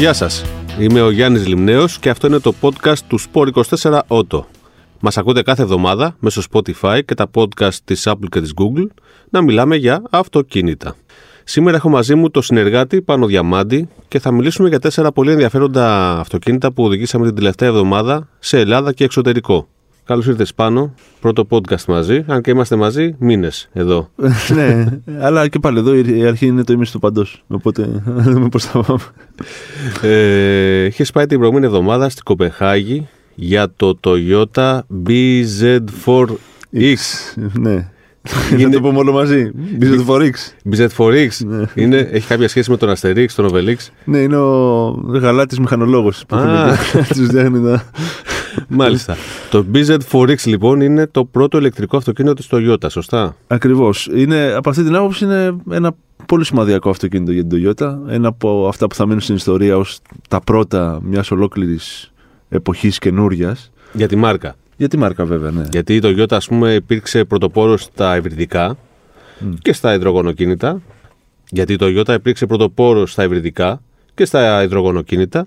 Γεια σας, είμαι ο Γιάννης Λιμνέος και αυτό είναι το podcast του Sport24 Auto. Μας ακούτε κάθε εβδομάδα μέσω Spotify και τα podcast της Apple και της Google να μιλάμε για αυτοκίνητα. Σήμερα έχω μαζί μου το συνεργάτη Πάνο Διαμάντη και θα μιλήσουμε για τέσσερα πολύ ενδιαφέροντα αυτοκίνητα που οδηγήσαμε την τελευταία εβδομάδα σε Ελλάδα και εξωτερικό. Καλώς ήρθες πάνω. Πρώτο podcast μαζί. Αν και είμαστε μαζί, μήνες εδώ. ναι, αλλά και πάλι εδώ η αρχή είναι το ήμιση του παντός. Οπότε να δούμε πώς θα πάμε. Ε, Είχες πάει την προηγούμενη εβδομάδα στην Κοπεχάγη για το Toyota BZ4X. ναι. Είναι... Να το πούμε όλο μαζί. BZ4X. BZ4X. Ναι. Είναι, έχει κάποια σχέση με τον Asterix, τον Obelix; Ναι, είναι ο γαλάτης μηχανολόγος που τους διάχνει Μάλιστα. το BZ4X λοιπόν είναι το πρώτο ηλεκτρικό αυτοκίνητο της Toyota, σωστά; Ακριβώς. Από αυτή την άποψη είναι ένα πολύ σημαντικό αυτοκίνητο για την Toyota. Ένα από αυτά που θα μείνουν στην ιστορία ως τα πρώτα μιας ολόκληρης εποχής καινούριας. Για τη μάρκα. Για τη μάρκα, βέβαια, ναι. Γιατί η Toyota, ας πούμε, υπήρξε πρωτοπόρο στα υβριδικά και στα υδρογονοκίνητα. Γιατί η Toyota υπήρξε πρωτοπόρο στα υβριδικά και στα υδρογονοκίνητα.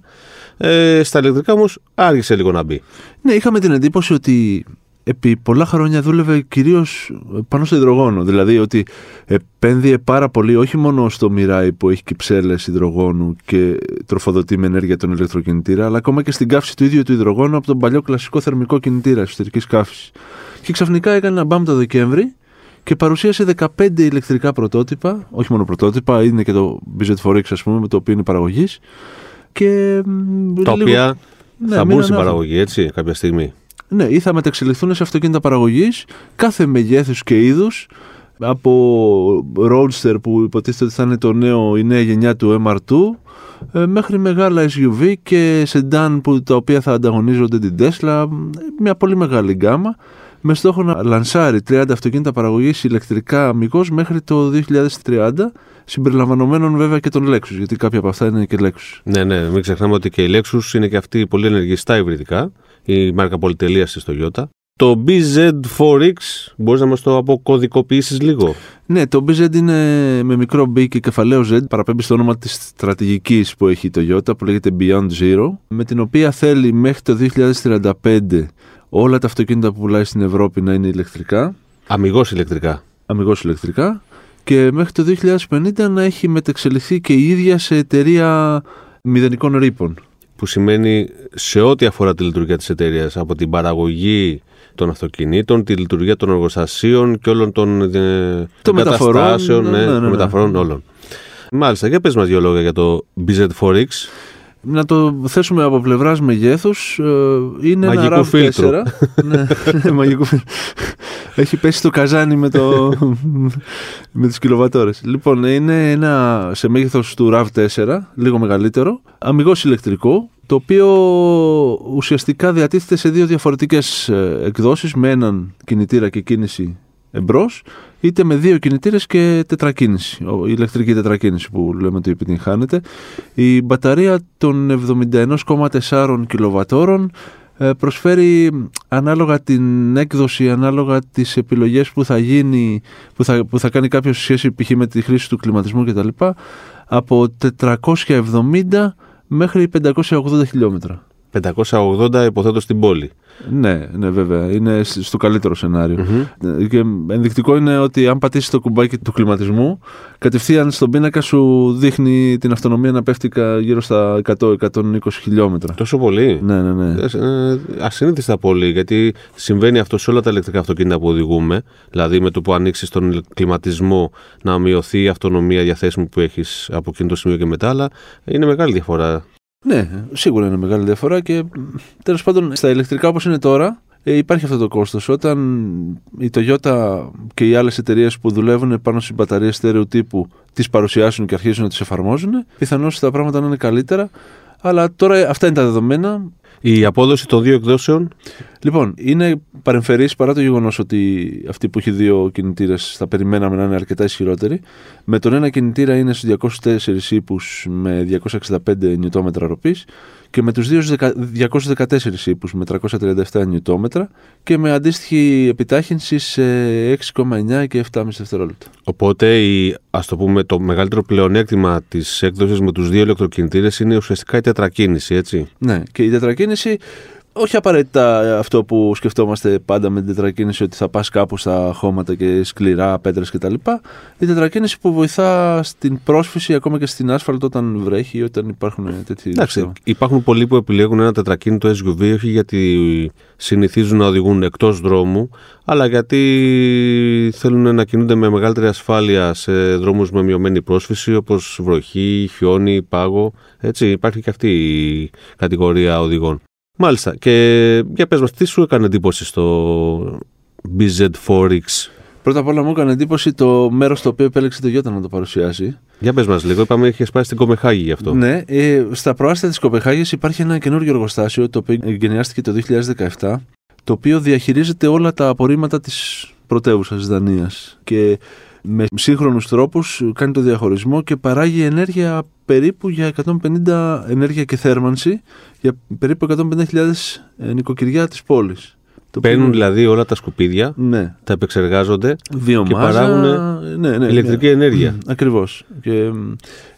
Ε, στα ηλεκτρικά όμως άργησε λίγο να μπει. Ναι, είχαμε την εντύπωση ότι επί πολλά χρόνια δούλευε κυρίως πάνω στο υδρογόνο. Δηλαδή ότι επένδυε πάρα πολύ όχι μόνο στο Mirai που έχει κυψέλες υδρογόνου και τροφοδοτεί με ενέργεια τον ηλεκτροκινητήρα, αλλά ακόμα και στην καύση του ίδιου του υδρογόνου από τον παλιό κλασικό θερμικό κινητήρα εσωτερικής καύσης. Και ξαφνικά έκανε ένα μπαμ το Δεκέμβρη και παρουσίασε 15 ηλεκτρικά πρωτότυπα, όχι μόνο πρωτότυπα, είναι και το BZ4X ας πούμε, με το οποίο είναι παραγωγής. Και τα λίγο... οποία ναι, θα μπουν στην παραγωγή, έτσι, κάποια στιγμή. Ναι, ή θα μεταξελιχθούν σε αυτοκίνητα παραγωγής κάθε μεγέθους και είδους. Από Roadster που υποτίθεται ότι θα είναι το νέο, η νέα γενιά του MR2 ε, μέχρι μεγάλα SUV και sedan που τα οποία θα ανταγωνίζονται την Tesla μια πολύ μεγάλη γκάμα με στόχο να λανσάρει 30 αυτοκίνητα παραγωγής ηλεκτρικά αμυγός μέχρι το 2030 συμπεριλαμβανομένων βέβαια και των Lexus, γιατί κάποια από αυτά είναι και Lexus. Ναι, ναι, μην ξεχνάμε ότι και οι Lexus είναι και αυτοί πολύ ενεργοί στα υβριδικά, η μάρκα πολυτελεία τη Toyota. Το BZ4X, μπορείς να μας το αποκωδικοποιήσεις λίγο; Ναι, το BZ είναι με μικρό B και κεφαλαίο Z, παραπέμπει στο όνομα της στρατηγικής που έχει η Toyota, που λέγεται Beyond Zero, με την οποία θέλει μέχρι το 2035 όλα τα αυτοκίνητα που πουλάει στην Ευρώπη να είναι ηλεκτρικά. Αμυγός ηλεκτρικά. Αμυγός ηλεκτρικά και μέχρι το 2050 να έχει μετεξελιχθεί και η ίδια σε εταιρεία μηδενικών ρήπων. Που σημαίνει σε ό,τι αφορά τη λειτουργία της εταιρείας, από την παραγωγή των αυτοκινήτων, τη λειτουργία των εργοστασίων και όλων των ε, το μεταφορών, ναι, ναι, ναι, ναι, μεταφορών όλων. Μάλιστα, για πες μας δύο λόγια για το BZ4X να το θέσουμε από πλευράς μεγέθους. Ε, είναι μαγικού ένα φίλτρο. 4. ναι, μαγικού Έχει πέσει το καζάνι με, το, με τις κιλοβατόρες. Λοιπόν, είναι ένα σε μέγεθος του RAV4, λίγο μεγαλύτερο, αμυγός ηλεκτρικό, το οποίο ουσιαστικά διατίθεται σε δύο διαφορετικές ε, εκδόσεις, με έναν κινητήρα και κίνηση εμπρός, είτε με δύο κινητήρες και τετρακίνηση. Η ηλεκτρική τετρακίνηση που λέμε ότι επιτυγχάνεται. Η μπαταρία των 71,4 κιλοβατόρων ε, προσφέρει ανάλογα την έκδοση, ανάλογα τις επιλογές που θα γίνει, που θα, που θα κάνει κάποιος σχέση π.χ. με τη χρήση του κλιματισμού κτλ. από 470 μέχρι 580 χιλιόμετρα. 580 υποθέτως στην πόλη. Ναι, ναι, βέβαια. Είναι στο καλύτερο Και ενδεικτικό είναι ότι αν πατήσεις το κουμπάκι του κλιματισμού, κατευθείαν στον πίνακα σου δείχνει την αυτονομία να πέφτει γύρω στα 100-120 χιλιόμετρα. Τόσο πολύ; Ναι, ναι, ναι. Ε, ασύνηθιστα πολύ, γιατί συμβαίνει αυτό σε όλα τα ηλεκτρικά αυτοκίνητα που οδηγούμε. Δηλαδή, με το που ανοίξεις τον κλιματισμό να μειωθεί η αυτονομία διαθέσιμη που έχεις από εκείνο το σημείο και μετά. Αλλά είναι μεγάλη διαφορά ναι, σίγουρα είναι μεγάλη διαφορά και τέλος πάντων στα ηλεκτρικά όπως είναι τώρα ε, υπάρχει αυτό το κόστος. Όταν η Toyota και οι άλλες εταιρείες που δουλεύουν πάνω στι μπαταρίε στέρεου τύπου τις παρουσιάσουν και αρχίζουν να τις εφαρμόζουν, πιθανώς τα πράγματα να είναι καλύτερα. Αλλά τώρα αυτά είναι τα δεδομένα. Η απόδοση των δύο εκδόσεων. Λοιπόν, είναι παρεμφερής παρά το γεγονός ότι αυτή που έχει δύο κινητήρες θα περιμέναμε να είναι αρκετά ισχυρότερη. Με τον ένα κινητήρα είναι στους 204 ύπους με 265 νιουτόμετρα ροπής και με τους δύο 214 ύπους με 337 νιουτόμετρα και με αντίστοιχη επιτάχυνση σε 6,9 και 7,5 δευτερόλεπτα. Οπότε η, ας το πούμε το μεγαλύτερο πλεονέκτημα της έκδοσης με τους δύο ηλεκτροκινητήρες είναι ουσιαστικά η τετρακίνηση, έτσι. Ναι, και η τετρακίνηση όχι απαραίτητα αυτό που σκεφτόμαστε πάντα με την τετρακίνηση ότι θα πας κάπου στα χώματα και σκληρά, πέτρες κτλ. Η τετρακίνηση που βοηθά στην πρόσφυση ακόμα και στην άσφαλτο όταν βρέχει ή όταν υπάρχουν τέτοιοι Εντάξει, υπάρχουν πολλοί που επιλέγουν ένα τετρακίνητο SUV όχι γιατί συνηθίζουν να οδηγούν εκτός δρόμου αλλά γιατί θέλουν να κινούνται με μεγαλύτερη ασφάλεια σε δρόμους με μειωμένη πρόσφυση όπως βροχή, χιόνι, πάγο. Έτσι υπάρχει και αυτή η κατηγορία οδηγών. Μάλιστα. Και για πες μας, τι σου έκανε εντύπωση στο BZ4X. Πρώτα απ' όλα μου έκανε εντύπωση το μέρος το οποίο επέλεξε το Γιώτα να το παρουσιάσει. Για πες μας λίγο, είπαμε είχες πάει στην Κοπεχάγη γι' αυτό. Ναι, ε, στα προάστια της Κοπεχάγης υπάρχει ένα καινούργιο εργοστάσιο το οποίο εγκαινιάστηκε το 2017, το οποίο διαχειρίζεται όλα τα απορρίμματα της πρωτεύουσας Δανίας. Και με σύγχρονους τρόπους κάνει το διαχωρισμό και παράγει ενέργεια περίπου για 150 ενέργεια και θέρμανση για περίπου 150.000 ε, νοικοκυριά της πόλης. Παίρνουν δηλαδή όλα τα σκουπίδια, ναι. τα επεξεργάζονται Βιομάζα, και παράγουν ναι, ναι, ηλεκτρική ναι. ενέργεια. Ακριβώς. Και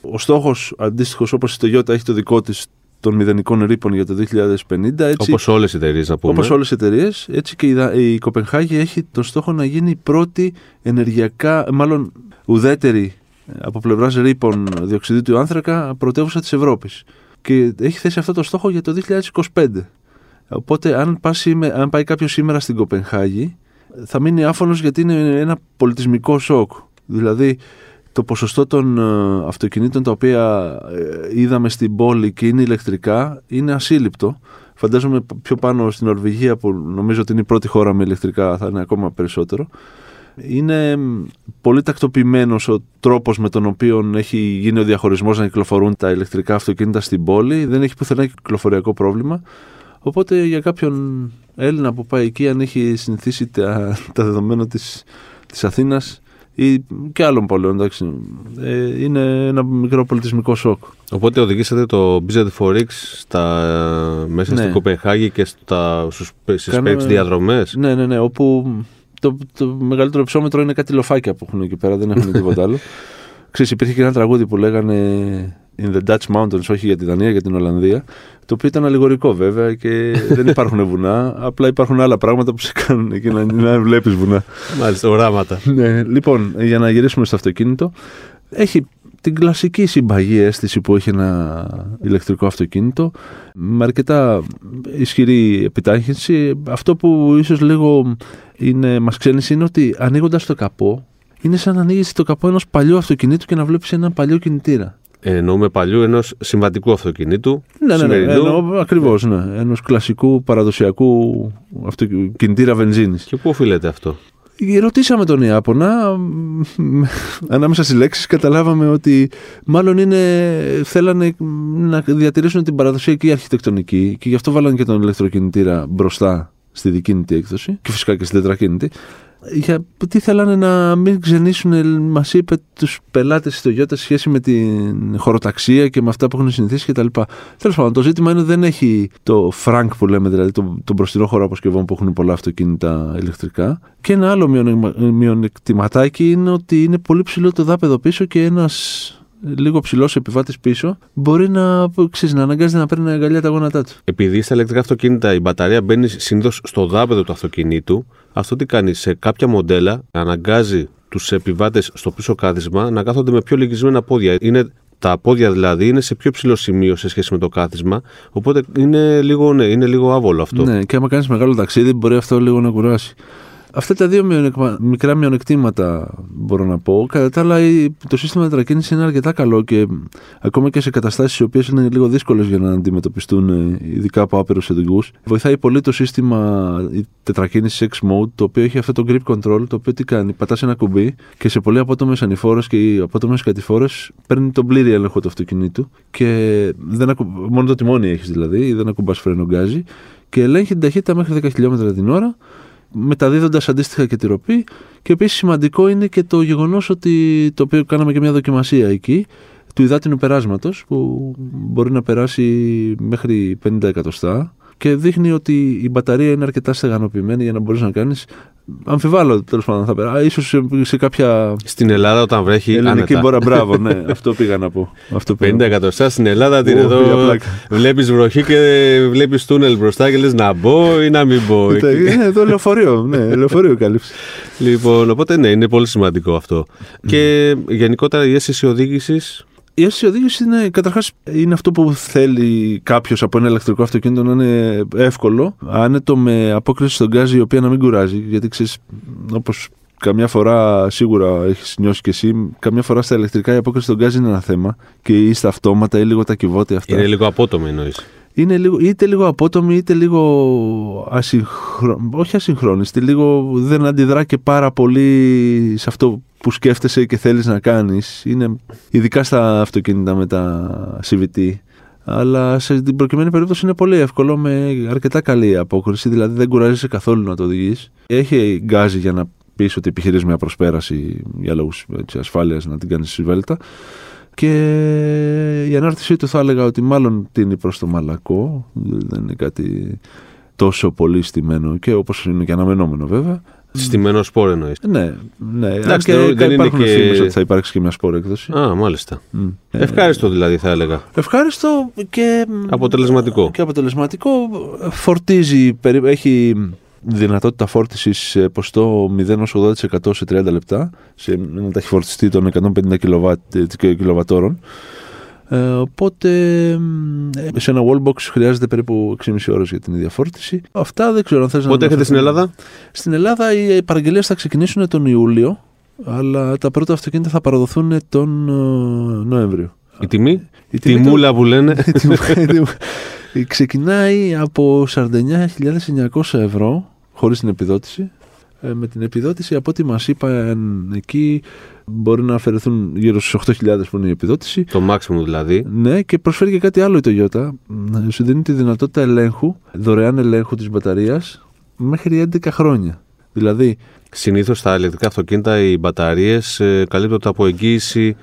ο στόχος αντίστοιχος όπως η Toyota έχει το δικό της των μηδενικών ρήπων για το 2050. Έτσι, όπως όλες οι εταιρείες να πούμε. Όπως όλες οι εταιρείες, έτσι και η, η Κοπενχάγη έχει τον στόχο να γίνει η πρώτη ενεργειακά, μάλλον ουδέτερη από πλευράς ρήπων διοξιδίου του άνθρακα πρωτεύουσα της Ευρώπης. Και έχει θέσει αυτό το στόχο για το 2025. Οπότε αν, αν πάει κάποιος σήμερα στην Κοπενχάγη θα μείνει άφωνος γιατί είναι ένα πολιτισμικό σοκ. Δηλαδή το ποσοστό των ε, αυτοκινήτων τα οποία ε, είδαμε στην πόλη και είναι ηλεκτρικά είναι ασύλληπτο. Φαντάζομαι πιο πάνω στην Νορβηγία που νομίζω ότι είναι η πρώτη χώρα με ηλεκτρικά θα είναι ακόμα περισσότερο. Είναι πολύ τακτοποιημένος ο τρόπος με τον οποίο έχει γίνει ο διαχωρισμός να κυκλοφορούν τα ηλεκτρικά αυτοκίνητα στην πόλη. Δεν έχει πουθενά κυκλοφοριακό πρόβλημα. Οπότε για κάποιον Έλληνα που πάει εκεί αν έχει συνηθίσει τα, τα δεδομένα της, της Αθήνας ή και άλλων πόλεων, εντάξει, ε, είναι ένα μικρό πολιτισμικό σοκ. Οπότε οδηγήσατε το BZ4X στα, μέσα Ναι. στην Κοπεχάγη και στα, στους, στις Κάναμε- περίπτες διαδρομές; Ναι, ναι, ναι, όπου το, το μεγαλύτερο ψώμετρο είναι κάτι λοφάκια που έχουν εκεί πέρα, δεν έχουν τίποτα άλλο. Ξέρεις, υπήρχε και ένα τραγούδι που λέγανε In the Dutch Mountains, όχι για τη Δανία, για την Ολλανδία, το οποίο ήταν αλληγορικό βέβαια και δεν υπάρχουν βουνά, απλά υπάρχουν άλλα πράγματα που σε κάνουν εκεί να, να βλέπεις βουνά. Μάλιστα, οράματα. Ναι, λοιπόν, για να γυρίσουμε στο αυτοκίνητο, έχει την κλασική συμπαγή αίσθηση που έχει ένα ηλεκτρικό αυτοκίνητο με αρκετά ισχυρή επιτάχυνση. Αυτό που ίσως λίγο είναι, μας ξένησε είναι ότι ανοίγοντας το καπό είναι σαν να ανοίγεις το καπό ενός παλιού αυτοκινήτου και να βλέπεις έναν παλιό κινητήρα. Εννοούμε παλιού ενός συμβατικού αυτοκινήτου. Ναι, ναι, ναι, σημερινού. εννοώ ακριβώς, ναι. Ενός κλασικού παραδοσιακού αυτοκινητήρα βενζίνης. Και πού οφείλεται αυτό; Ρωτήσαμε τον Ιάπωνα, μ, ανάμεσα στις λέξεις καταλάβαμε ότι μάλλον είναι, θέλανε να διατηρήσουν την παραδοσιακή αρχιτεκτονική και γι' αυτό βάλανε και τον ηλεκτροκινητήρα μπροστά στη δικίνητη έκδοση και φυσικά και στην τετρακίνητη. Για τι θέλανε να μην ξενήσουν, μας είπε, τους πελάτες της Toyota σε σχέση με την χωροταξία και με αυτά που έχουν συνηθίσει κτλ. Τέλος πάντων, το ζήτημα είναι ότι δεν έχει το frank που λέμε, δηλαδή τον το μπροστινό χώρο αποσκευών που έχουν πολλά αυτοκίνητα ηλεκτρικά. Και ένα άλλο μειονε- μειονεκτηματάκι είναι ότι είναι πολύ ψηλό το δάπεδο πίσω και ένας λίγο ψηλός επιβάτης πίσω μπορεί να, ξέρεις, να αναγκάζεται να παίρνει αγκαλιά τα γόνατά του. Επειδή στα ηλεκτρικά αυτοκίνητα η μπαταρία μπαίνει συνήθως στο δάπεδο του αυτοκινήτου, αυτό τι κάνει σε κάποια μοντέλα, αναγκάζει τους επιβάτες στο πίσω κάθισμα να κάθονται με πιο λυγισμένα πόδια. Είναι, τα πόδια δηλαδή είναι σε πιο ψηλό σημείο σε σχέση με το κάθισμα, οπότε είναι λίγο, ναι, είναι λίγο άβολο αυτό. Ναι, και άμα κάνεις μεγάλο ταξίδι, μπορεί αυτό λίγο να κουράσει. Αυτά τα δύο μειονεκμα... μικρά μειονεκτήματα μπορώ να πω. Κατά τα άλλα, το σύστημα τετρακίνηση είναι αρκετά καλό και ακόμα και σε καταστάσεις οι οποίες είναι λίγο δύσκολες για να αντιμετωπιστούν, ε, ειδικά από άπειρους οδηγούς. Βοηθάει πολύ το σύστημα η τετρακίνηση X Mode, το οποίο έχει αυτό το grip control, το οποίο τι κάνει, πατάς ένα κουμπί και σε πολύ απότομες ανηφόρες και απότομες κατηφόρες παίρνει τον πλήρη έλεγχο του αυτοκινήτου και δεν ακου... μόνο το τιμόνι έχεις δηλαδή, δεν ακουμπάς φρένο γκάζι και ελέγχει την ταχύτητα μέχρι 10 χιλιόμετρα την ώρα μεταδίδοντας αντίστοιχα και τη ροπή. Και επίσης σημαντικό είναι και το γεγονός ότι το οποίο κάναμε και μια δοκιμασία εκεί, του υδάτινου περάσματος, που μπορεί να περάσει μέχρι 50 εκατοστά και δείχνει ότι η μπαταρία είναι αρκετά στεγανοποιημένη για να μπορείς να κάνεις Αμφιβάλλω τέλος πάντων θα πέρα. σω σε, σε κάποια. Στην Ελλάδα όταν βρέχει. Ελληνική μπόρα, μπράβο, ναι. αυτό πήγα να πω. Αυτό 50 εκατοστά στην Ελλάδα την εδώ. Βλέπεις βροχή και βλέπεις τούνελ μπροστά και λες να μπω ή να μην μπω. Είναι εδώ λεωφορείο. Ναι, λεωφορείο κάλυψη. Λοιπόν, οπότε ναι, είναι πολύ σημαντικό αυτό. Και γενικότερα η αίσθηση οδήγησης η αίσθηση οδήγηση είναι καταρχάς είναι αυτό που θέλει κάποιος από ένα ηλεκτρικό αυτοκίνητο να είναι εύκολο, άνετο με απόκριση στον γκάζι η οποία να μην κουράζει. Γιατί ξέρεις, όπως καμιά φορά σίγουρα έχεις νιώσει και εσύ, καμιά φορά στα ηλεκτρικά η απόκριση στον γκάζι είναι ένα θέμα και ή στα αυτόματα ή λίγο τα κυβότια αυτά. Είναι λίγο απότομη εννοείς. Είναι λίγο, είτε λίγο απότομη είτε λίγο ασυγχρο... όχι ασυγχρόνιστη, λίγο δεν αντιδρά και πάρα πολύ σε αυτό που σκέφτεσαι και θέλεις να κάνεις. Είναι ειδικά στα αυτοκίνητα με τα CVT. Αλλά σε την προκειμένη περίπτωση είναι πολύ εύκολο με αρκετά καλή απόκριση, δηλαδή δεν κουράζεσαι καθόλου να το οδηγείς. Έχει γκάζι για να πεις ότι επιχειρείς μια προσπέραση για λόγους ασφάλειας να την κάνεις σιβέλτα. Και η ανάρτησή του θα έλεγα ότι μάλλον τίνει προς το μαλακό, δεν είναι κάτι τόσο πολύ στημένο και όπως είναι και αναμενόμενο βέβαια. Στημένο σπόρο εννοείς. Ναι, ναι. Εντάξει, και δεν υπάρχουν είναι και... ότι θα υπάρξει και μια σπόρο έκδοση. Α, μάλιστα. Mm. Ευχάριστο δηλαδή θα έλεγα. Ευχάριστο και. Αποτελεσματικό. Και αποτελεσματικό. Φορτίζει, έχει δυνατότητα φόρτισης σε ποστό 0-80% σε 30 λεπτά σε ένα ταχυφορτιστή των 150 κιλοβατόρων. Ε, οπότε σε ένα wallbox χρειάζεται περίπου 6,5 ώρες για την ίδια φόρτιση. Αυτά δεν ξέρω αν θες Πότε να έχετε στην Ελλάδα; Στην Ελλάδα οι παραγγελίες θα ξεκινήσουν τον Ιούλιο, αλλά τα πρώτα αυτοκίνητα θα παραδοθούν τον ε, Νοέμβριο. Η τιμή; Η τιμή Τιμούλα που λένε. Ξεκινάει από 49.900 ευρώ χωρίς την επιδότηση. Ε, με την επιδότηση, από ό,τι μας είπαν εκεί, μπορεί να αφαιρεθούν γύρω στους 8.000 που είναι η επιδότηση. Το maximum δηλαδή. Ναι, και προσφέρει και κάτι άλλο η Toyota. Σου δίνει τη δυνατότητα ελέγχου, δωρεάν ελέγχου της μπαταρίας, μέχρι 11 χρόνια. Δηλαδή, Συνήθως στα ηλεκτρικά αυτοκίνητα οι μπαταρίες ε, καλύπτονται από εγγύηση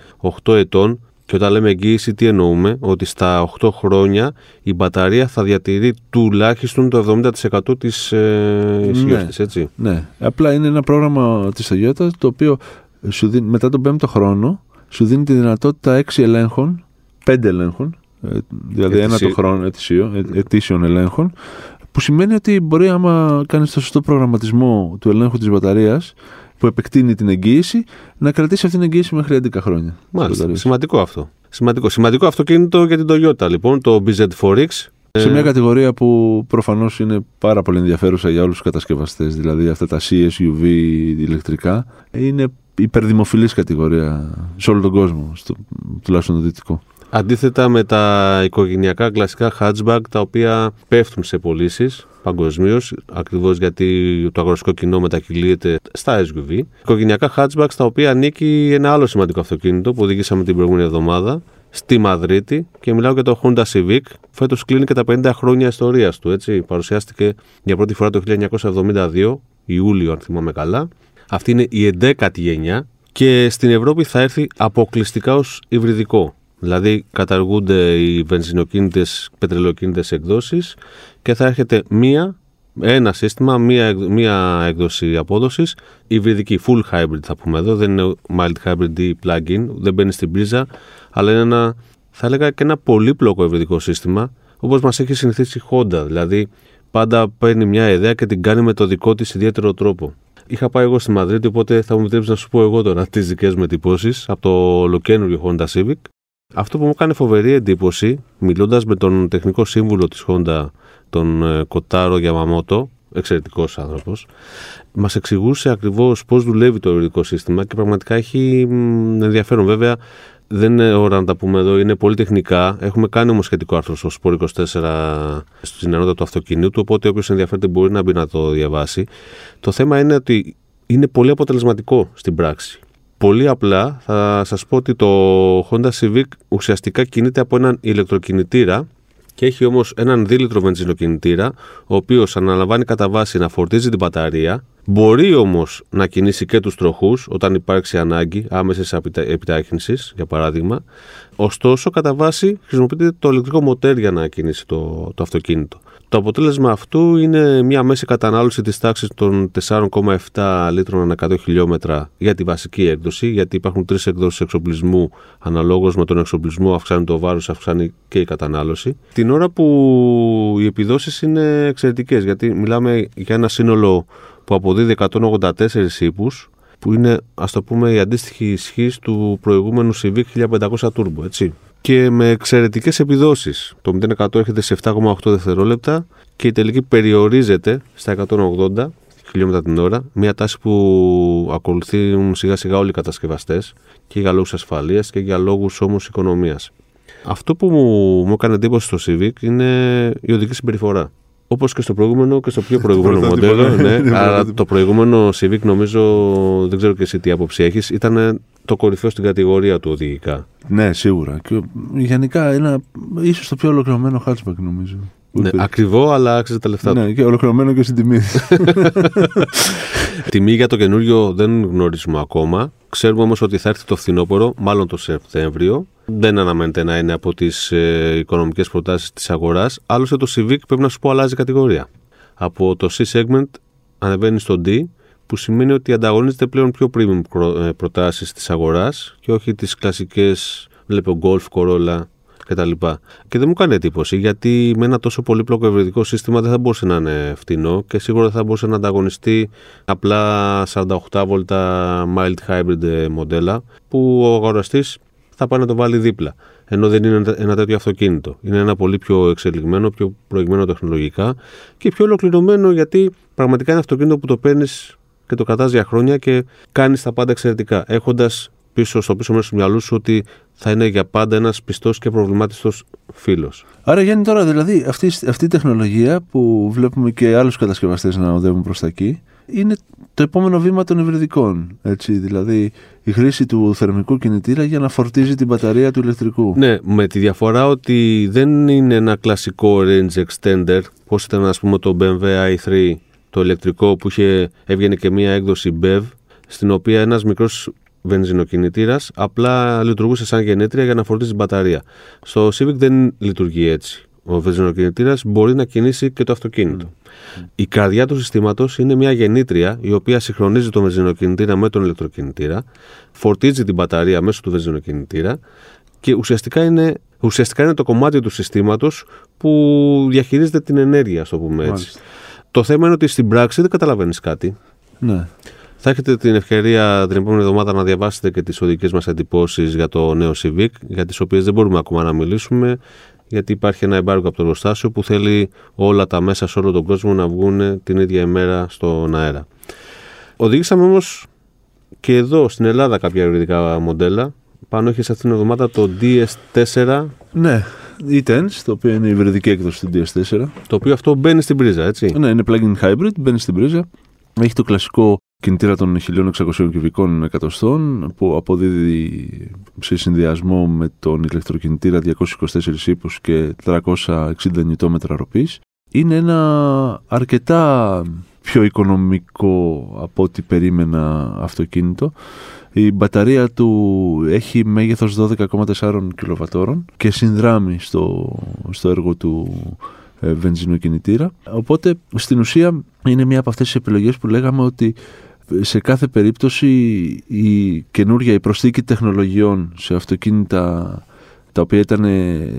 8 ετών και όταν λέμε εγγύηση, τι εννοούμε, ότι στα 8 χρόνια η μπαταρία θα διατηρεί τουλάχιστον το 70% της ε, ναι, έτσι; Ναι, απλά είναι ένα πρόγραμμα της Toyota το οποίο σου δίνει, μετά τον 5ο χρόνο σου δίνει τη δυνατότητα 6 ελέγχων, 5 ελέγχων, ε, δηλαδή ένα το χρόνο ετήσιο, ε, ετήσιων ελέγχων, που σημαίνει ότι μπορεί άμα κάνεις το σωστό προγραμματισμό του ελέγχου της μπαταρίας που επεκτείνει την εγγύηση, να κρατήσει αυτή την εγγύηση μέχρι 11 χρόνια. Μάλιστα. Σημαντικό αυτό. Σημαντικό. Σημαντικό αυτοκίνητο για την Toyota, λοιπόν, το BZ4X. Σε μια κατηγορία που προφανώς είναι πάρα πολύ ενδιαφέρουσα για όλους τους κατασκευαστές, δηλαδή αυτά τα CSUV ηλεκτρικά, είναι υπερδημοφιλής κατηγορία σε όλο τον κόσμο, στο, τουλάχιστον το δυτικό. Αντίθετα με τα οικογενειακά κλασικά hatchback τα οποία πέφτουν σε πωλήσεις παγκοσμίως, ακριβώς γιατί το αγροτικό κοινό μετακυλείται στα SUV. Οικογενειακά hatchbacks τα οποία ανήκει ένα άλλο σημαντικό αυτοκίνητο που οδηγήσαμε την προηγούμενη εβδομάδα στη Μαδρίτη και μιλάω για το Honda Civic. Φέτος κλείνει και τα 50 χρόνια ιστορίας του. Έτσι. Παρουσιάστηκε για πρώτη φορά το 1972, Ιούλιο, αν θυμάμαι καλά. Αυτή είναι η 11η γενιά και στην Ευρώπη θα έρθει αποκλειστικά ως υβριδικό. Δηλαδή καταργούνται οι βενζινοκίνητες, πετρελοκίνητες εκδόσεις και θα έρχεται μία, ένα σύστημα, μία, μία έκδοση απόδοσης, υβριδική, full hybrid θα πούμε εδώ, δεν είναι mild hybrid ή plug-in, δεν μπαίνει στην πρίζα, αλλά είναι ένα, θα έλεγα και ένα πολύπλοκο υβριδικό σύστημα, όπως μας έχει συνηθίσει η Honda, δηλαδή πάντα παίρνει μια ιδέα και την κάνει με το δικό της ιδιαίτερο τρόπο. Είχα πάει εγώ στη Μαδρίτη, οπότε θα μου επιτρέψεις να σου πω εγώ τώρα τις δικές μου εντυπώσεις από το ολοκένουργιο Honda Civic. Αυτό που μου έκανε φοβερή εντύπωση, μιλώντας με τον τεχνικό σύμβουλο της Honda, τον ε, Κοτάρο Γιαμαμότο, εξαιρετικός άνθρωπος, μας εξηγούσε ακριβώς πώς δουλεύει το υβριδικό σύστημα και πραγματικά έχει ενδιαφέρον. Βέβαια, δεν είναι ώρα να τα πούμε εδώ, είναι πολύ τεχνικά. Έχουμε κάνει όμως σχετικό άρθρο στο Σπορ 24 στην ενότητα του αυτοκινήτου, οπότε όποιος ενδιαφέρεται μπορεί να μπει να το διαβάσει. Το θέμα είναι ότι είναι πολύ αποτελεσματικό στην πράξη. Πολύ απλά θα σας πω ότι το Honda Civic ουσιαστικά κινείται από έναν ηλεκτροκινητήρα και έχει όμως έναν δίλητρο βενζινοκινητήρα ο οποίος αναλαμβάνει κατά βάση να φορτίζει την μπαταρία Μπορεί όμως να κινήσει και τους τροχούς όταν υπάρξει ανάγκη άμεσης επιτάχυνσης, για παράδειγμα. Ωστόσο, κατά βάση χρησιμοποιείται το ηλεκτρικό μοτέρ για να κινήσει το, το αυτοκίνητο. Το αποτέλεσμα αυτού είναι μια μέση κατανάλωση της τάξης των 4,7 λίτρων ανά 100 χιλιόμετρα για τη βασική έκδοση, γιατί υπάρχουν τρεις εκδόσεις εξοπλισμού, αναλόγως με τον εξοπλισμό αυξάνει το βάρος, αυξάνει και η κατανάλωση. Την ώρα που οι επιδόσεις είναι εξαιρετικές, γιατί μιλάμε για ένα σύνολο που αποδίδει 184 ύπους, που είναι ας το πούμε η αντίστοιχη ισχύ του προηγούμενου Civic 1500 Turbo, έτσι και με εξαιρετικές επιδόσεις. Το 0% έρχεται σε 7,8 δευτερόλεπτα και η τελική περιορίζεται στα 180 χιλιόμετρα την ώρα. Μια τάση που ακολουθούν σιγά σιγά όλοι οι κατασκευαστές και για λόγους ασφαλείας και για λόγους όμως οικονομίας. Αυτό που μου, μου έκανε εντύπωση στο Civic είναι η οδική συμπεριφορά. Όπως και στο προηγούμενο και στο πιο προηγούμενο μοντέλο. ναι, αλλά το προηγούμενο Civic, νομίζω, δεν ξέρω και εσύ τι άποψη έχεις, ήταν το κορυφαίο στην κατηγορία του οδηγικά. Ναι, σίγουρα. Και γενικά ένα ίσως το πιο ολοκληρωμένο hatchback, νομίζω. Ναι, ακριβό, αλλά άξιζε τα λεφτά ναι, και ολοκληρωμένο και στην τιμή. τιμή για το καινούριο δεν γνωρίζουμε ακόμα. Ξέρουμε όμως ότι θα έρθει το φθινόπωρο, μάλλον το Σεπτέμβριο. Δεν αναμένεται να είναι από τις ε, οικονομικές προτάσεις της αγοράς. Άλλωστε το Civic πρέπει να σου πω αλλάζει κατηγορία. Από το C-segment ανεβαίνει στο D, που σημαίνει ότι ανταγωνίζεται πλέον πιο premium ε, προτάσεις της αγοράς και όχι τις κλασικές, βλέπω Golf, Corolla κτλ. Και δεν μου κάνει εντύπωση γιατί με ένα τόσο πολύπλοκο ευρετικό σύστημα δεν θα μπορούσε να είναι φτηνό και σίγουρα δεν θα μπορούσε να ανταγωνιστεί απλά 48 βόλτα mild hybrid μοντέλα που ο αγοραστής θα πάει να το βάλει δίπλα. Ενώ δεν είναι ένα τέτοιο αυτοκίνητο. Είναι ένα πολύ πιο εξελιγμένο, πιο προηγμένο τεχνολογικά και πιο ολοκληρωμένο γιατί πραγματικά είναι αυτοκίνητο που το παίρνεις και το κρατάς για χρόνια και κάνεις τα πάντα εξαιρετικά. Έχοντας πίσω στο πίσω μέρος του μυαλού σου ότι θα είναι για πάντα ένας πιστός και προβλημάτιστος φίλος. Άρα, Γιάννη, τώρα δηλαδή αυτή, αυτή η τεχνολογία που βλέπουμε και άλλους κατασκευαστές να οδεύουν προς τα εκεί είναι το επόμενο βήμα των υβριδικών. Έτσι, δηλαδή η χρήση του θερμικού κινητήρα για να φορτίζει την μπαταρία του ηλεκτρικού. Ναι, με τη διαφορά ότι δεν είναι ένα κλασικό range extender, πώς ήταν ας πούμε το BMW i3, το ηλεκτρικό που είχε, έβγαινε και μία έκδοση BEV, στην οποία ένας μικρός βενζινοκινητήρας απλά λειτουργούσε σαν γενέτρια για να φορτίζει την μπαταρία. Στο Civic δεν λειτουργεί έτσι. Ο βενζινοκινητήρα μπορεί να κινήσει και το αυτοκίνητο. Mm. Η καρδιά του συστήματος είναι μια γεννήτρια η οποία συγχρονίζει τον βενζινοκινητήρα με τον ηλεκτροκινητήρα, φορτίζει την μπαταρία μέσω του βενζινοκινητήρα και ουσιαστικά είναι, ουσιαστικά είναι το κομμάτι του συστήματος που διαχειρίζεται την ενέργεια, ας το πούμε έτσι. Το θέμα είναι ότι στην πράξη δεν καταλαβαίνεις κάτι. Ναι. Θα έχετε την ευκαιρία την επόμενη εβδομάδα να διαβάσετε και τις οδικές μας εντυπώσεις για το νέο Civic, για τις οποίες δεν μπορούμε ακόμα να μιλήσουμε, γιατί υπάρχει ένα εμπάργκο από το εργοστάσιο που θέλει όλα τα μέσα σε όλο τον κόσμο να βγουν την ίδια ημέρα στον αέρα. Οδήγησαμε όμως και εδώ στην Ελλάδα κάποια ευρυδικά μοντέλα. Πάνω έχεις αυτήν την εβδομάδα το DS4. Ναι, E-Tense, το οποίο είναι η υβριδική έκδοση του DS4. Το οποίο αυτό μπαίνει στην πρίζα, έτσι. Ναι, είναι plug-in hybrid, μπαίνει στην πρίζα. Έχει το κλασικό κινητήρα των 1600 κυβικών εκατοστών που αποδίδει σε συνδυασμό με τον ηλεκτροκινητήρα 224 ύπους και 360 νιτόμετρα ροπής. Είναι ένα αρκετά πιο οικονομικό από ό,τι περίμενα αυτοκίνητο. Η μπαταρία του έχει μέγεθος 12,4 κιλοβατόρων και συνδράμει στο, στο έργο του ε, βενζινοκινητήρα. Οπότε στην ουσία είναι μια από αυτές τις επιλογές που λέγαμε ότι σε κάθε περίπτωση η καινούργια, η προσθήκη τεχνολογιών σε αυτοκίνητα τα οποία ήταν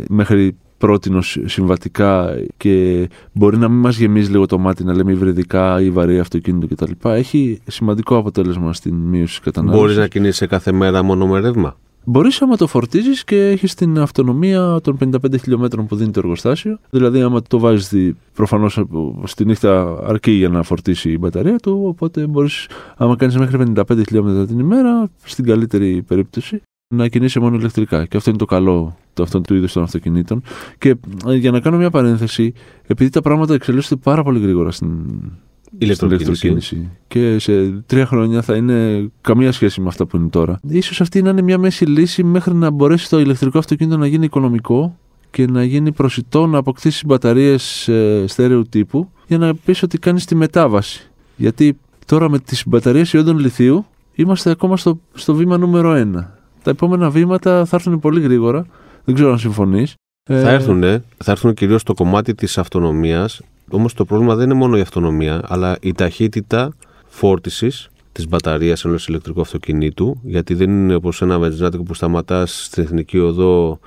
μέχρι πρότινο συμβατικά και μπορεί να μην μας γεμίζει λίγο το μάτι να λέμε υβριδικά ή βαρύ αυτοκίνητο κτλ. Έχει σημαντικό αποτέλεσμα στην μείωση της κατανάλωσης. Μπορείς να κινήσει κάθε μέρα μόνο με ρεύμα. Μπορείς άμα το φορτίζεις και έχεις την αυτονομία των 55 χιλιόμετρων που δίνει το εργοστάσιο. Δηλαδή, άμα το βάζεις προφανώς στη νύχτα αρκεί για να φορτίσει η μπαταρία του. Οπότε μπορείς, άμα κάνεις μέχρι 55 χιλιόμετρα την ημέρα, στην καλύτερη περίπτωση, να κινείσαι μόνο ηλεκτρικά. Και αυτό είναι το καλό του αυτού του είδους των αυτοκινήτων. Και ε, για να κάνω μια παρένθεση, επειδή τα πράγματα εξελίσσονται πάρα πολύ γρήγορα στην ηλεκτροκίνηση. Και σε τρία χρόνια θα είναι καμία σχέση με αυτά που είναι τώρα. Ίσως αυτή να είναι μια μέση λύση μέχρι να μπορέσει το ηλεκτρικό αυτοκίνητο να γίνει οικονομικό και να γίνει προσιτό να αποκτήσει μπαταρίες ε, στέρεου τύπου για να πεις ότι κάνεις τη μετάβαση. Γιατί τώρα με τις μπαταρίες ιόντων λιθίου είμαστε ακόμα στο, στο βήμα νούμερο ένα. Τα επόμενα βήματα θα έρθουν πολύ γρήγορα. Δεν ξέρω αν συμφωνείς. Θα έρθουν, θα έρθουν κυρίως στο κομμάτι της αυτονομίας Όμως το πρόβλημα δεν είναι μόνο η αυτονομία, αλλά η ταχύτητα φόρτισης της μπαταρίας ενός ηλεκτρικού αυτοκινήτου. Γιατί δεν είναι όπως ένα βενζινάτικο που σταματάς στην εθνική οδό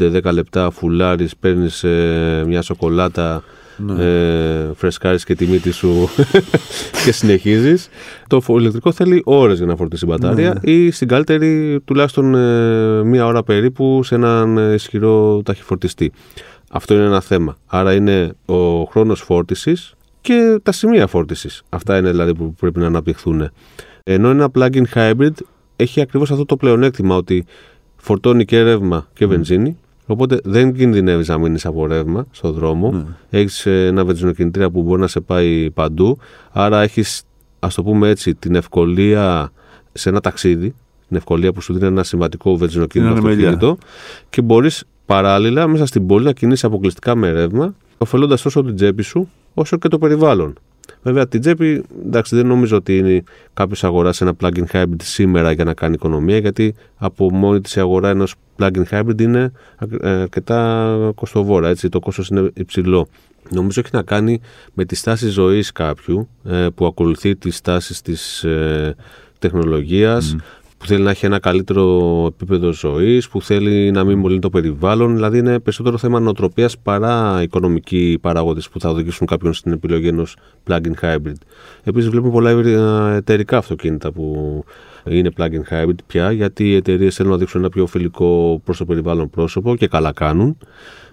5-10 λεπτά, φουλάρεις, παίρνεις ε, μια σοκολάτα, ναι. ε, φρεσκάρεις και τη μύτη σου και συνεχίζεις. Το ηλεκτρικό θέλει ώρες για να φορτίσει η μπατάρια ναι. ή στην καλύτερη τουλάχιστον ε, μία ώρα περίπου σε έναν ισχυρό ταχυφορτιστή. Αυτό είναι ένα θέμα. Άρα είναι ο χρόνος φόρτισης και τα σημεία φόρτισης. Αυτά είναι δηλαδή που πρέπει να αναπτυχθούν. Ενώ ένα plug-in hybrid έχει ακριβώς αυτό το πλεονέκτημα ότι φορτώνει και ρεύμα και βενζίνη. Οπότε δεν κινδυνεύεις να μείνεις από ρεύμα στον δρόμο. Ναι. Έχεις ένα βενζινοκινητήρα που μπορεί να σε πάει παντού. Άρα έχεις, ας το πούμε έτσι, την ευκολία σε ένα ταξίδι. Την ευκολία που σου δίνει ένα συμβατικό βενζινοκίνητο αυτοκίνητο. Και μπορείς παράλληλα μέσα στην πόλη να κινείσαι αποκλειστικά με ρεύμα, ωφελώντας τόσο την τσέπη σου όσο και το περιβάλλον. Βέβαια, την τσέπη, εντάξει, δεν νομίζω ότι κάποιος αγοράσει ένα plug-in hybrid σήμερα για να κάνει οικονομία, γιατί από μόνη της η αγορά ενός plug-in hybrid είναι ε, αρκετά κοστοβόρα, έτσι, το κόστος είναι υψηλό. Νομίζω έχει να κάνει με τη στάση ζωής κάποιου ε, που ακολουθεί τις τάσεις της ε, τεχνολογίας, που θέλει να έχει ένα καλύτερο επίπεδο ζωής, που θέλει να μην μολύνει το περιβάλλον. Δηλαδή είναι περισσότερο θέμα νοοτροπίας παρά οικονομικοί παράγοντες που θα οδηγήσουν κάποιον στην επιλογή ενός plug-in hybrid. Επίσης, βλέπουμε πολλά εταιρικά αυτοκίνητα που είναι plug-in hybrid πια, γιατί οι εταιρείες θέλουν να δείξουν ένα πιο φιλικό προς το περιβάλλον πρόσωπο και καλά κάνουν.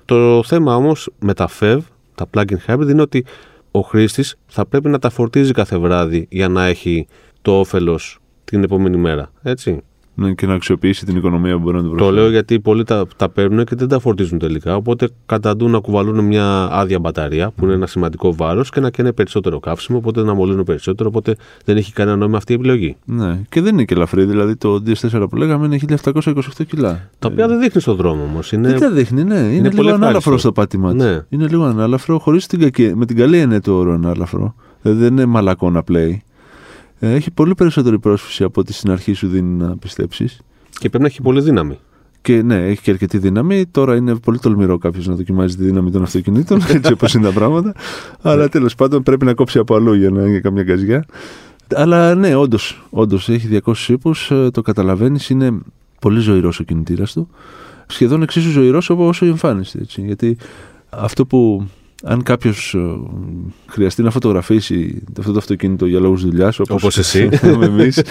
Το θέμα όμως με τα FEV, τα plug-in hybrid, είναι ότι ο χρήστης θα πρέπει να τα φορτίζει κάθε βράδυ για να έχει το όφελος την επόμενη μέρα. Έτσι. Ναι, και να αξιοποιήσει την οικονομία που μπορεί να του προσφέρει. Το λέω γιατί πολλοί τα, τα παίρνουν και δεν τα φορτίζουν τελικά. Οπότε καταντούν να κουβαλούν μια άδεια μπαταρία που είναι ένα σημαντικό βάρος και να καίνε περισσότερο καύσιμο, οπότε να μολύνουν περισσότερο. Οπότε δεν έχει κανένα νόημα αυτή η επιλογή. Ναι, και δεν είναι και ελαφρύ. Δηλαδή το DS4 που λέγαμε είναι 1728 κιλά. Τα οποία δεν δείχνει στον δρόμο όμως. Είναι... Δεν τα δείχνει, ναι. Είναι, είναι λίγο ανάλαφρο στο πάτημα ναι. Είναι λίγο ανάλαφρο, χωρίς την με την καλή έννοια του όρου ανάλαφρο. Δηλαδή δεν είναι μαλακό να πλέει. Ε, έχει πολύ περισσότερη πρόσφυση από ό,τι στην αρχή σου δίνει να πιστέψεις. Και πρέπει να έχει πολύ δύναμη. Και ναι, έχει και αρκετή δύναμη. Τώρα είναι πολύ τολμηρό κάποιος να δοκιμάζει τη δύναμη των αυτοκινήτων, έτσι όπως είναι τα πράγματα. Αλλά τέλος πάντων πρέπει να κόψει από αλλού για να έχει καμιά γκαζιά. Αλλά ναι, όντως όντως, έχει 200 ύπους, ε, το καταλαβαίνεις, είναι πολύ ζωηρός ο κινητήρας του. Σχεδόν εξίσου ζωηρός όσο η εμφάνιση. Έτσι. Γιατί αυτό που αν κάποιος ε, χρειαστεί να φωτογραφίσει αυτό το αυτοκίνητο για λόγους δουλειάς, όπως εσύ, εμείς,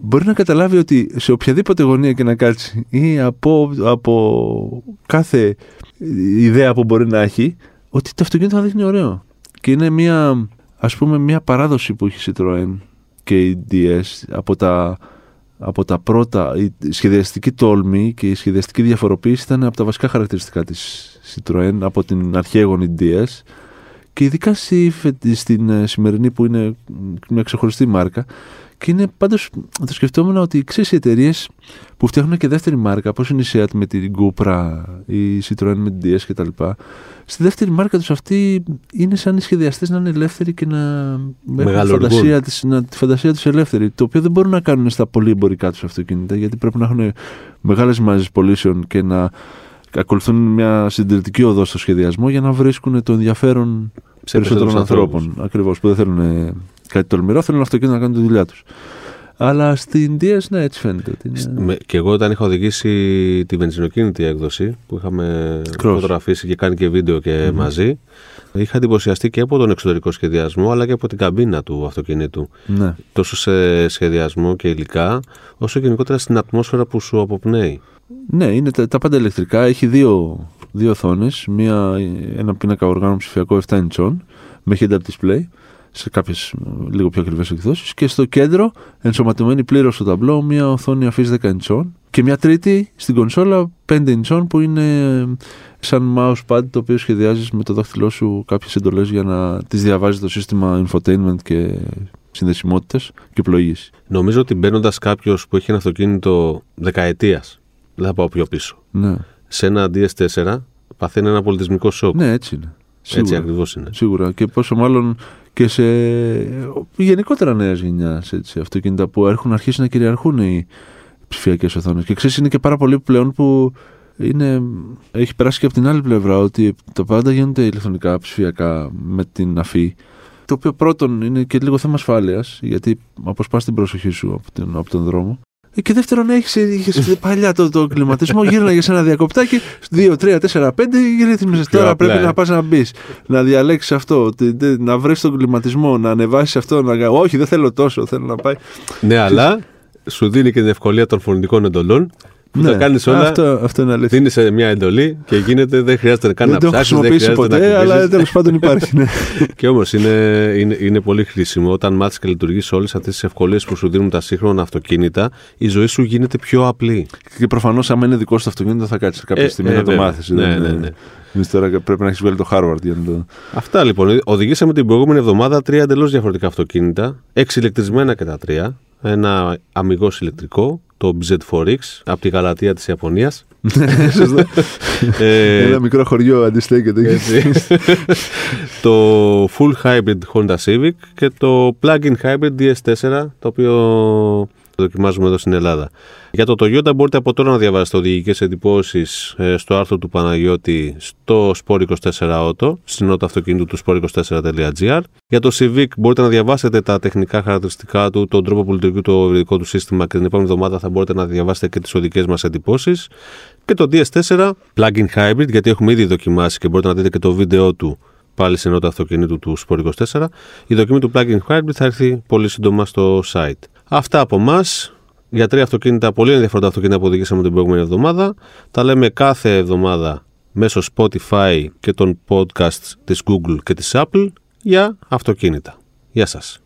μπορεί να καταλάβει ότι σε οποιαδήποτε γωνία και να κάτσει ή από, από κάθε ιδέα που μπορεί να έχει, ότι το αυτοκίνητο θα δείχνει ωραίο. Και είναι μια, ας πούμε, μια παράδοση που έχει η Citroën και η DS από τα από τα πρώτα, η σχεδιαστική τόλμη και η σχεδιαστική διαφοροποίηση ήταν από τα βασικά χαρακτηριστικά της Citroën από την αρχαίγονη DS και ειδικά στην ε, σημερινή που είναι μια ξεχωριστή μάρκα και είναι πάντως το σκεφτόμουν ότι ξέρεις οι εταιρείες που φτιάχνουν και δεύτερη μάρκα, όπω είναι η Seat με την Cupra, η Citroën με την DS κτλ. Στη δεύτερη μάρκα τους αυτή είναι σαν οι σχεδιαστές να είναι ελεύθεροι και να έχουν φαντασία της, να, τη φαντασία τους ελεύθερη. Το οποίο δεν μπορούν να κάνουν στα πολύ εμπορικά τους αυτοκίνητα, γιατί πρέπει να έχουν μεγάλες μάζες πωλήσεων και να ακολουθούν μια συντηρητική οδό στο σχεδιασμό για να βρίσκουν το ενδιαφέρον περισσότερων ανθρώπων. Ακριβώς που δεν θέλουν κάτι τολμηρό, θέλουν αυτοκίνητα να κάνουν τη δουλειά τους. Αλλά στην DS, ναι, έτσι φαίνεται. Ότι είναι... Με- Και εγώ όταν είχα οδηγήσει τη βενζινοκίνητη έκδοση που είχαμε Cross. φωτογραφίσει και κάνει και βίντεο και μαζί, είχα εντυπωσιαστεί και από τον εξωτερικό σχεδιασμό αλλά και από την καμπίνα του αυτοκινήτου. Ναι. Τόσο σε σχεδιασμό και υλικά, όσο γενικότερα στην ατμόσφαιρα που σου αποπνέει. Ναι, είναι τα, τα πάντα ηλεκτρικά. Έχει δύο, δύο οθόνες. Ένα πίνακα οργάνων ψηφιακό 7 inch με head-up display σε κάποιες λίγο πιο ακριβές εκδόσεις. Και στο κέντρο, ενσωματωμένη πλήρως στο ταμπλό, μια οθόνη αφής 10 inch και μια τρίτη στην κονσόλα 5 inch που είναι ε, σαν mousepad το οποίο σχεδιάζεις με το δάχτυλό σου κάποιες εντολές για να τις διαβάζεις το σύστημα infotainment και συνδεσιμότητα και πλοήγηση. Νομίζω ότι μπαίνοντας κάποιος που έχει ένα αυτοκίνητο δεκαετίας, δεν θα πάω πιο πίσω, Ναι, σε ένα DS4 παθαίνει ένα πολιτισμικό σοκ. ναι έτσι είναι. Έτσι Σίγουρα. ακριβώς είναι. Σίγουρα. Και πόσο μάλλον και σε γενικότερα νέας γενιάς αυτοκίνητα που έχουν αρχίσει να κυριαρχούν οι ψηφιακές οθόνες. Και ξέρεις, είναι και πάρα πολύ πλέον που είναι, έχει περάσει και από την άλλη πλευρά ότι τα πάντα γίνονται ηλεκτρονικά, ψηφιακά με την αφή. Το οποίο πρώτον είναι και λίγο θέμα ασφάλειας, γιατί αποσπά την προσοχή σου από τον, από τον δρόμο. Ε, Και δεύτερον, έχεις είχες παλιά το, το κλιματισμό, γύρναγες σε ένα διακοπτάκι, 2, 3, 4, 5, ρύθμιζε. Πιο Τώρα απλά, πρέπει ε. να πας να μπεις, να διαλέξεις αυτό, ότι τε- να βρεις τον κλιματισμό, να ανεβάσεις αυτό. Να... Όχι, δεν θέλω τόσο, θέλω να πάει. Ναι, αλλά σου δίνει και την ευκολία των φωνητικών εντολών που τα κάνεις όλα. Ναι, Αυτό, αυτό είναι αλήθεια. Δίνεις σε μια εντολή και γίνεται, δεν χρειάζεται καν Δεν να το έχω ψάξει, δεν χρησιμοποιήσει χρειάζεται ποτέ, να αλλά κουμπίσεις. τέλος πάντων υπάρχει. Ναι. Και όμως είναι, είναι, είναι πολύ χρήσιμο όταν μάθεις και λειτουργείς όλες αυτές τις ευκολίες που σου δίνουν τα σύγχρονα αυτοκίνητα, η ζωή σου γίνεται πιο απλή. και προφανώς, άμα είναι δικό σου το αυτοκίνητο, θα κάτσεις κάποια Ε, στιγμή ε, να το βέβαια. μάθεις. Ναι, ναι, ναι. τώρα πρέπει να έχεις βγάλει το Harvard για να το. Αυτά λοιπόν. Οδηγήσαμε την προηγούμενη εβδομάδα τρία εντελώς διαφορετικά αυτοκίνητα. Έξι ηλεκτρισμένα και τα τρία. Ένα αμυγό ηλεκτρικό, το BZ4X, από τη Γαλατεία της Ιαπωνίας. Ναι, Σωστά. ε, Ένα μικρό χωριό αντιστέκεται. έτσι. το Full Hybrid Honda Civic και το Plug-in Hybrid DS4, το οποίο δοκιμάζουμε εδώ στην Ελλάδα. Για το Toyota μπορείτε από τώρα να διαβάσετε οδηγικές εντυπώσεις ε, στο άρθρο του Παναγιώτη στο Sport 24 Auto, στην νότα αυτοκίνητου του sport24.gr. Για το Civic μπορείτε να διαβάσετε τα τεχνικά χαρακτηριστικά του, τον τρόπο που λειτουργεί το ευρυδικό του σύστημα και την επόμενη εβδομάδα θα μπορείτε να διαβάσετε και τις οδικές μας εντυπώσεις. Και το DS4 Plug-in Hybrid, γιατί έχουμε ήδη δοκιμάσει και μπορείτε να δείτε και το βίντεο του πάλι σε νότα αυτοκινήτου του Sport 24. Η δοκιμή του Plug-in Hybrid θα έρθει πολύ σύντομα στο site. Αυτά από εμά. Για τρία αυτοκίνητα, πολύ ενδιαφέροντα αυτοκίνητα που οδηγήσαμε την προηγούμενη εβδομάδα. Τα λέμε κάθε εβδομάδα μέσω Spotify και των podcasts της Google και της Apple για αυτοκίνητα. Γεια σας.